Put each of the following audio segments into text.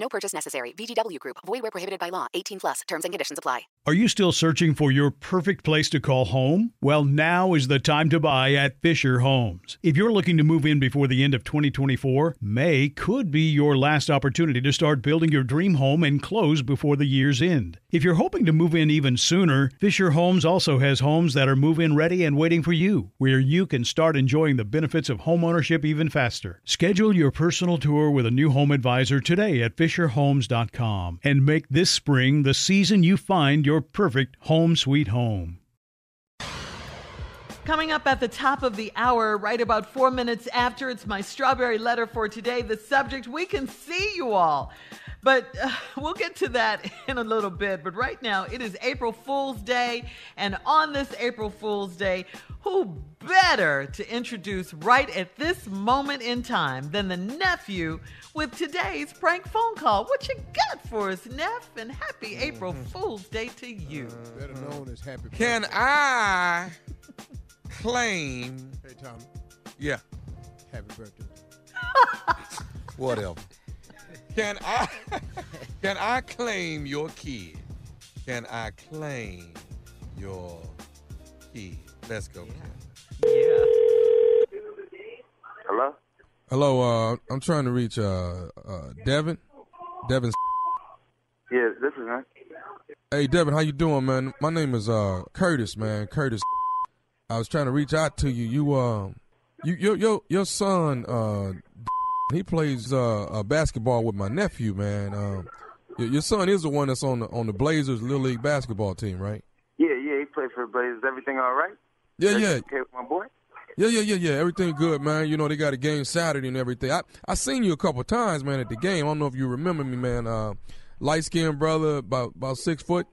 No purchase necessary. VGW Group. Void where prohibited by law. 18 plus. Terms and conditions apply. Are you still searching for your perfect place to call home? Well, now is the time to buy at Fischer Homes. If you're looking to move in before the end of 2024, May could be your last opportunity to start building your dream home and close before the year's end. If you're hoping to move in even sooner, Fischer Homes also has homes that are move in ready and waiting for you, where you can start enjoying the benefits of homeownership even faster. Schedule your personal tour with a new home advisor today at FischerHomes.com and make this spring the season you find your perfect home sweet home. Coming up at the top of the hour, right about four minutes after, it's my strawberry letter for today. The subject, we can see you all. But uh, we'll get to that in a little bit. But right now, it is April Fool's Day. And on this April Fool's Day, who better to introduce right at this moment in time than the nephew with today's prank phone call? What you got for us, Neff? And happy April Fool's Day to you. Better known as happy. Can I claim? Hey, Tommy. Yeah, Happy birthday. whatever. Can I? Can I claim your kid? Can I claim your kid? Let's go. Yeah. Hello? Hello, uh, I'm trying to reach uh, uh, Devin. Devin. Yes, this is him. Hey, Devin, how you doing, man? My name is uh, Curtis, man. Curtis. I was trying to reach out to you. You, uh, you, your, your, your son, uh, he plays uh, uh, basketball with my nephew, man. Um, your, your son is the one that's on the on the Blazers little league basketball team, right? Yeah, yeah, he plays for the Blazers. Everything all right? Yeah, yeah. Okay with my boy? Yeah, yeah, yeah, yeah. Everything good, man. You know they got a game Saturday and everything. I I seen you a couple times, man, at the game. I don't know if you remember me, man. Uh, light skinned brother, about about six foot.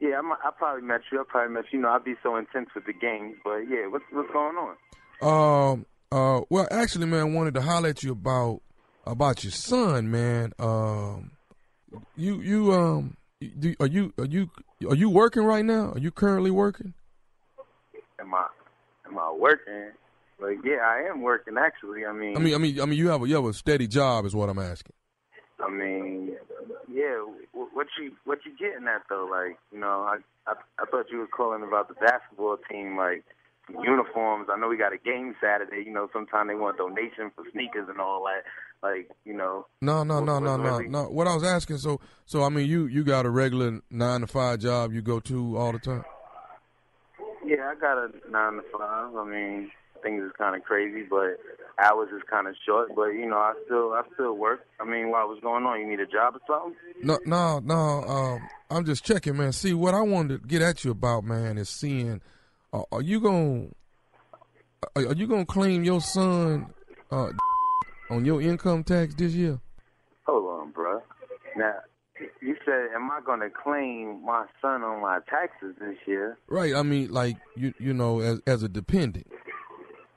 Yeah, I'm, I probably met you. I probably met you. You know, I'd be so intense with the games, but yeah, what's what's going on? Um. Uh. Well, actually, man, I wanted to holler at you about about your son, man. Um. You you um. Do, are you are you are you working right now? Are you currently working? Am I am I working? Like, yeah, I am working actually. I mean, I mean, I mean, I mean, you have a you have a steady job, is what I'm asking. I mean, yeah. What you what you getting at though? Like, you know, I I, I thought you were calling about the basketball team. Like, uniforms. I know we got a game Saturday. You know, sometimes they want donation for sneakers and all that. Like, you know. No, no, no, no, no, no. What I was asking, so, so I mean, you you got a regular nine to five job you go to all the time. Yeah, I got a nine to five. I mean, things is kind of crazy, but hours is kind of short. But you know, I still I still work. I mean, what was going on? You need a job or something? No, no, no. Um, I'm just checking, man. See, what I wanted to get at you about, man, is seeing. Uh, are you gonna are, are you gonna claim your son uh, on your income tax this year? Hold on, bro. Now, you said, am I going to claim my son on my taxes this year? Right. I mean, like you you know, as as a dependent.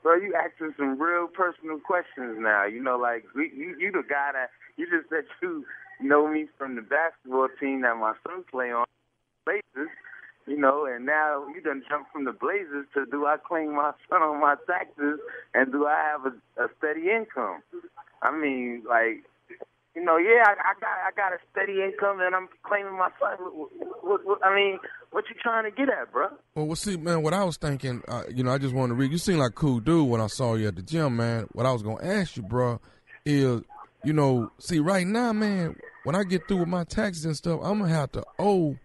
Bro, you asking some real personal questions now. You know, like we, you, you the guy that you just said you know me from the basketball team that my son play on, Blazers. You know, and now you done jumped from the Blazers to do I claim my son on my taxes and do I have a, a steady income? I mean, like, you know, yeah, I, I got I got a steady income and I'm claiming my son. What, what, what, I mean, what you trying to get at, bro? Well, well, see, man, what I was thinking, uh, you know, I just wanted to read. You seem like cool dude when I saw you at the gym, man. What I was gonna ask you, bro, is, you know, see, right now, man, when I get through with my taxes and stuff, I'm gonna have to owe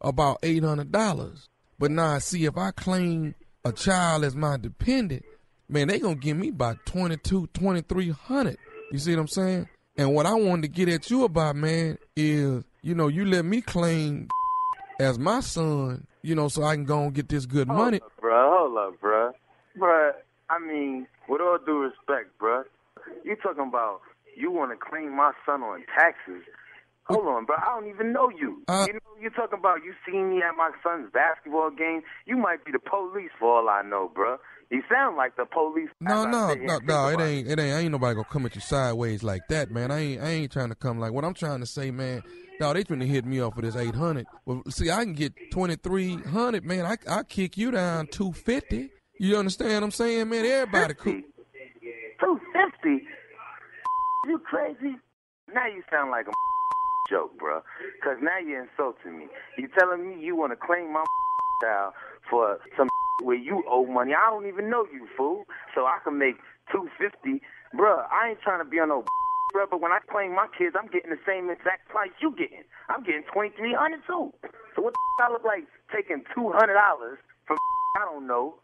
about eight hundred dollars. But now, I see, if I claim a child as my dependent, man, they gonna give me about twenty two, twenty three hundred. You see what I'm saying? And what I wanted to get at you about, man, is, you know, you let me claim as my son, you know, so I can go and get this good money. Bruh, hold up, bruh. Bruh, I mean, with all due respect, bruh, you talking about you want to claim my son on taxes. Hold on, bro. I don't even know you. Uh, you know, you're talking about you seen me at my son's basketball game. You might be the police for all I know, bro. You sound like the police. No, no, no, no. It ain't, it ain't. Ain't nobody gonna come at you sideways like that, man. I ain't, I ain't trying to come like. What I'm trying to say, man. No, they trying to hit me off for this 800. Well, see, I can get 2300, man. I, I kick you down 250. You understand what I'm saying, man? Everybody cool. Two fifty? You crazy? Now you sound like a joke, bro. Cause now you're insulting me. You telling me you want to claim my child for some where you owe money. I don't even know you, fool. So I can make two fifty, bro. I ain't trying to be on no bro. But when I claim my kids, I'm getting the same exact price you getting. I'm getting twenty three hundred too. So what the I look like taking two hundred dollars from I don't know.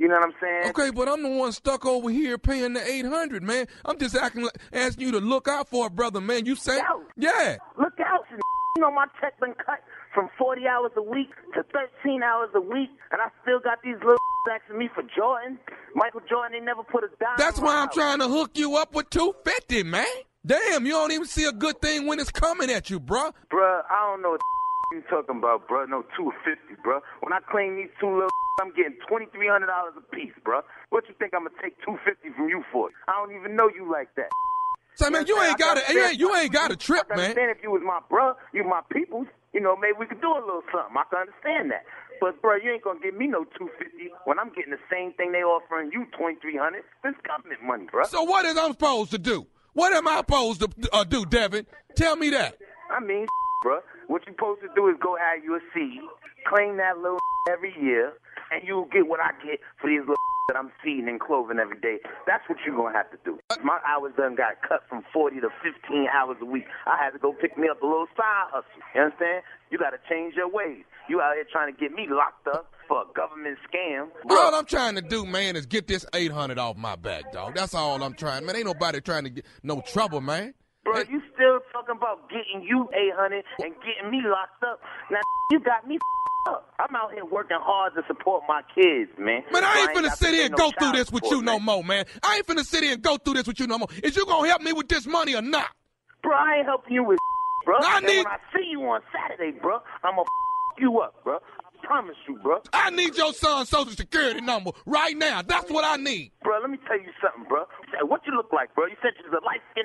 You know what I'm saying? Okay, but I'm the one stuck over here paying the 800, man. I'm just acting like, asking you to look out for a brother, man. You say, yeah. Look out, you know my check been cut from 40 hours a week to 13 hours a week, and I still got these little asking me for Jordan. Michael Jordan, they never put a dime. That's why I'm house. trying to hook you up with 250, man. Damn, you don't even see a good thing when it's coming at you, bruh. Bruh, I don't know you talking about, bruh. No, 250, bruh. When I claim these two little I'm getting $2,300 a piece, bruh. What you think I'm to take 250 from you for? I don't even know you like that. So, man, you ain't got to a, you ain't, you ain't got a trip, I man. understand if you was my bruh, you my peoples, you know, maybe we could do a little something. I can understand that. But, bruh, you ain't to give me no 250 when I'm getting the same thing they offering you 2300 This government money, bruh. So what is I'm supposed to do? What am I supposed to uh, do, Devin? Tell me that. I mean, bruh, what you're supposed to do is go have you a seed, claim that little every year, and you'll get what I get for these little that I'm feeding and clothing every day. That's what you're going to have to do. My hours done got cut from 40 to 15 hours a week. I had to go pick me up a little side hustle. You understand? You got to change your ways. You out here trying to get me locked up for a government scam. All I'm trying to do, man, is get this 800 off my back, dog. That's all I'm trying, man. Ain't nobody trying to get no trouble, man. Bro, you still talking about getting you 800 and getting me locked up. Now, you got me up. I'm out here working hard to support my kids, man. Man, I So ain't finna got to sit here and no go through this with support, you no man. more, man. I ain't finna sit here and go through this with you no more. Is you gonna help me with this money or not? Bro, I ain't helping you with bro. I and need- when I see you on Saturday, bro, I'm gonna you up, bro. I promise you, bro. I need your son's social security number right now. That's what I need. Bro, let me tell you something, bro. What you look like, bro? You said you was a light skinned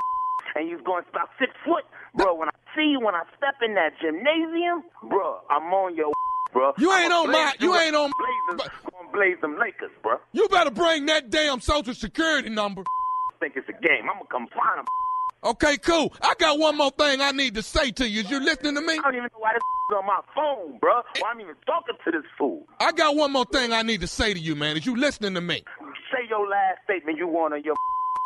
and you was going about six foot. Bro, when I see you, when I step in that gymnasium, bro, I'm on your bro. You ain't on my- you ain't on- Blazers, gonna blaze them Lakers, bro. You better bring that damn social security number. Think it's a game. I'm gonna come find them. Okay, cool. I got one more thing I need to say to you. Is you listening to me? I don't even know why this is on my phone, bro. Why I'm even talking to this fool. I got one more thing I need to say to you, man. Is you listening to me? Say your last statement you want on your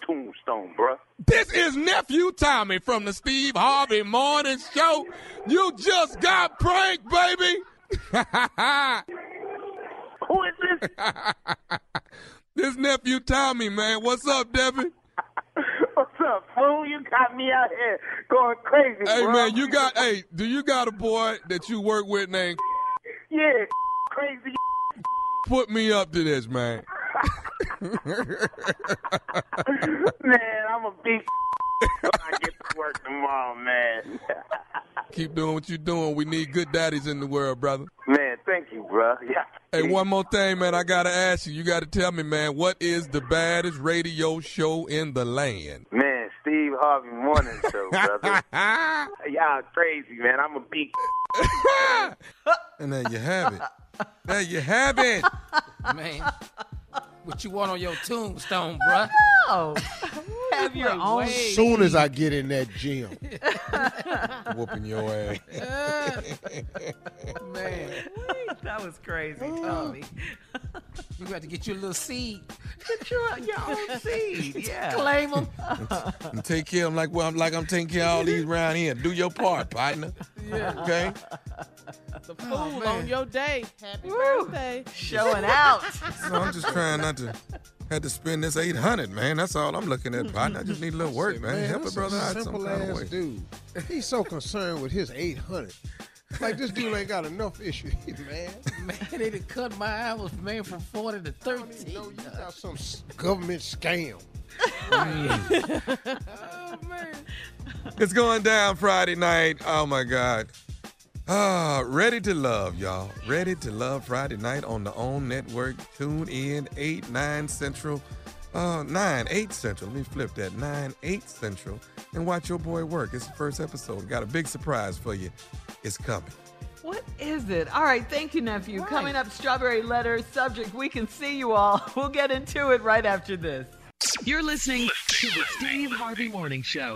tombstone, bro. This is nephew Tommy from the Steve Harvey Morning Show. You just got pranked, baby. Who is this? this nephew Tommy, man. What's up, Debbie? What's up, fool? You got me out here going crazy, Hey, bro. man, you got. Hey, do you got a boy that you work with named? Yeah, crazy. Put me up to this, man. Man, I'm a big when I get to work tomorrow, man. Keep doing what you're doing. We need good daddies in the world, brother. man, thank you, bro. Yeah. Hey, one more thing, man. I gotta ask you. You gotta tell me, man. What is the baddest radio show in the land? Man, Steve Harvey Morning Show, brother. Y'all crazy, man. I'm a big. And there you have it. There you have it. Man, what you want on your tombstone, bruh? Oh, have your own. As soon as I get in that gym, Whooping your ass. Man, that was crazy, Tommy. you got to get your little seed. Get your, your own seed. Yeah. Claim them. and take care of them like well, I'm like I'm taking care of all these around here. Do your part, partner. Okay. The oh, fool on your day. Happy Woo. birthday. Showing out. No, I'm just trying not to had to spend this 800, man. That's all I'm looking at, partner. I just need a little work, man. Help a brother out some simple kind of ass way. dude. He's so concerned with his 800. Like this dude ain't got enough issues, man. Man, they done cut my hours, man, from 40 to 13. You know, you got some government scam. oh, man. It's going down Friday night. Oh my God. Ah, ready to love, y'all. Ready to love Friday night on the OWN network. Tune in 8, 9 Central. Uh, 9, 8 Central. Let me flip that. 9, 8 Central. And watch your boy work. It's the first episode. Got a big surprise for you. It's coming. What is it? All right, thank you, nephew. Coming up, strawberry letter subject. We can see you all. We'll get into it right after this. You're listening to the Steve Harvey Morning Show.